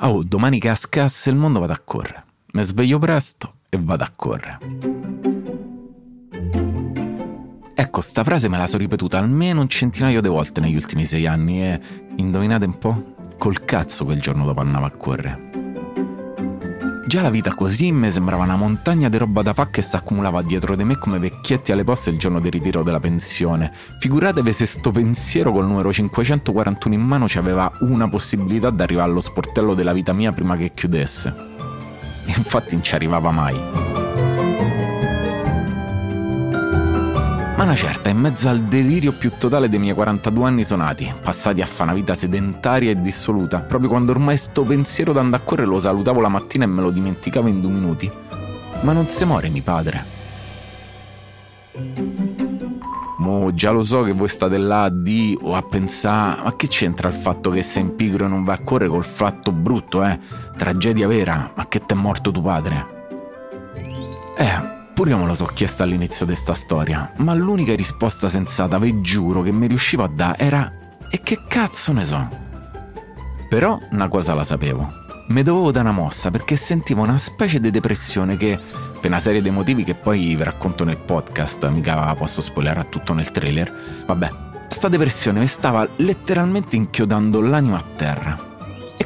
Oh, domani cascasse il mondo vado a correre. Mi sveglio presto e vado a correre. Ecco, sta frase me la sono ripetuta almeno un centinaio di volte negli ultimi sei anni e indovinate un po'? Col cazzo quel giorno dopo andavo a correre. Già la vita così mi sembrava una montagna di roba da fa che si accumulava dietro di me come vecchietti alle poste il giorno del ritiro della pensione. Figuratevi se sto pensiero col numero 541 in mano ci aveva una possibilità di arrivare allo sportello della vita mia prima che chiudesse. Infatti non ci arrivava mai. Una certa, in mezzo al delirio più totale dei miei 42 anni sonati, passati a fare una vita sedentaria e dissoluta, proprio quando ormai sto pensiero da andare a correre lo salutavo la mattina e me lo dimenticavo in due minuti. Ma non se muore mio padre. Mo già lo so che voi state là a di o a pensare, ma che c'entra il fatto che sei in pigro e non vai a correre col fatto brutto, eh? Tragedia vera, ma che t'è morto tuo padre? Eh, Pure io me lo so chiesto all'inizio di sta storia, ma l'unica risposta sensata, vi giuro, che mi riuscivo a dare era e che cazzo ne so? Però una cosa la sapevo. Mi dovevo dare una mossa perché sentivo una specie di depressione che, per una serie di motivi che poi vi racconto nel podcast, mica posso spoilerare tutto nel trailer, vabbè, sta depressione mi stava letteralmente inchiodando l'anima a terra.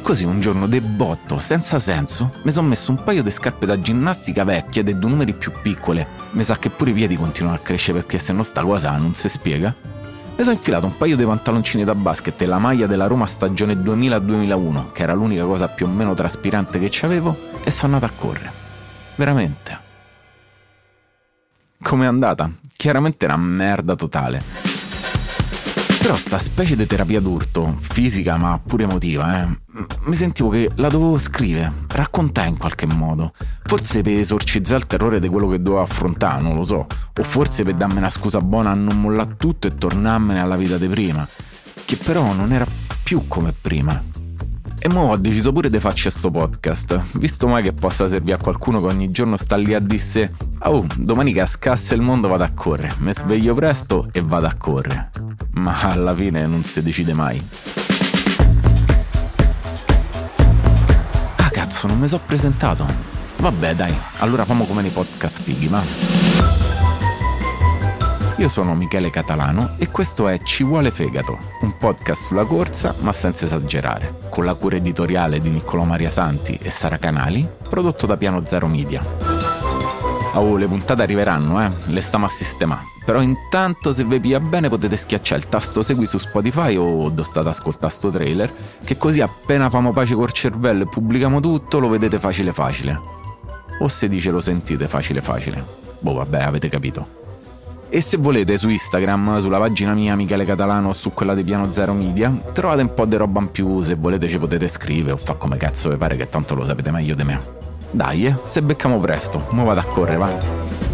Così un giorno de botto, senza senso, mi sono messo un paio di scarpe da ginnastica vecchie e due numeri più piccole. Mi sa che pure i piedi continuano a crescere perché se no sta cosa non si spiega. Mi sono infilato un paio di pantaloncini da basket e la maglia della Roma stagione 2000-2001, che era l'unica cosa più o meno traspirante che c'avevo, e sono andato a correre. Veramente. Com'è andata? Chiaramente una merda totale. Però sta specie di terapia d'urto, fisica ma pure emotiva, eh, mi sentivo che la dovevo scrivere, raccontare in qualche modo. Forse per esorcizzare il terrore di quello che dovevo affrontare, non lo so. O forse per darmi una scusa buona a non mollare tutto e tornarmene alla vita di prima. Che però non era più come prima. E mo ho deciso pure di farci questo podcast, visto mai che possa servire a qualcuno che ogni giorno sta lì a disse Oh, domani che scasse il mondo vado a correre, mi sveglio presto e vado a correre. Ma alla fine non si decide mai. Ah cazzo, non mi so presentato. Vabbè dai, allora famo come nei podcast fighi, ma... Io sono Michele Catalano e questo è Ci vuole fegato, un podcast sulla corsa ma senza esagerare, con la cura editoriale di Niccolò Maria Santi e Sara Canali, prodotto da Piano Zero Media. Oh, le puntate arriveranno, eh, le stiamo a sistemare. Però intanto se vi pia bene potete schiacciare il tasto segui su Spotify o dove state ascoltando sto trailer, che così appena famo pace col cervello e pubblichiamo tutto lo vedete facile facile. O se dice lo sentite facile facile. Boh vabbè avete capito. E se volete su Instagram, sulla pagina mia Michele Catalano o su quella di Piano Zero Media, trovate un po' di roba in più, se volete ci potete scrivere o fa come cazzo vi pare che tanto lo sapete meglio di me. Dai, eh, se beccamo presto, mo vado a correre, va.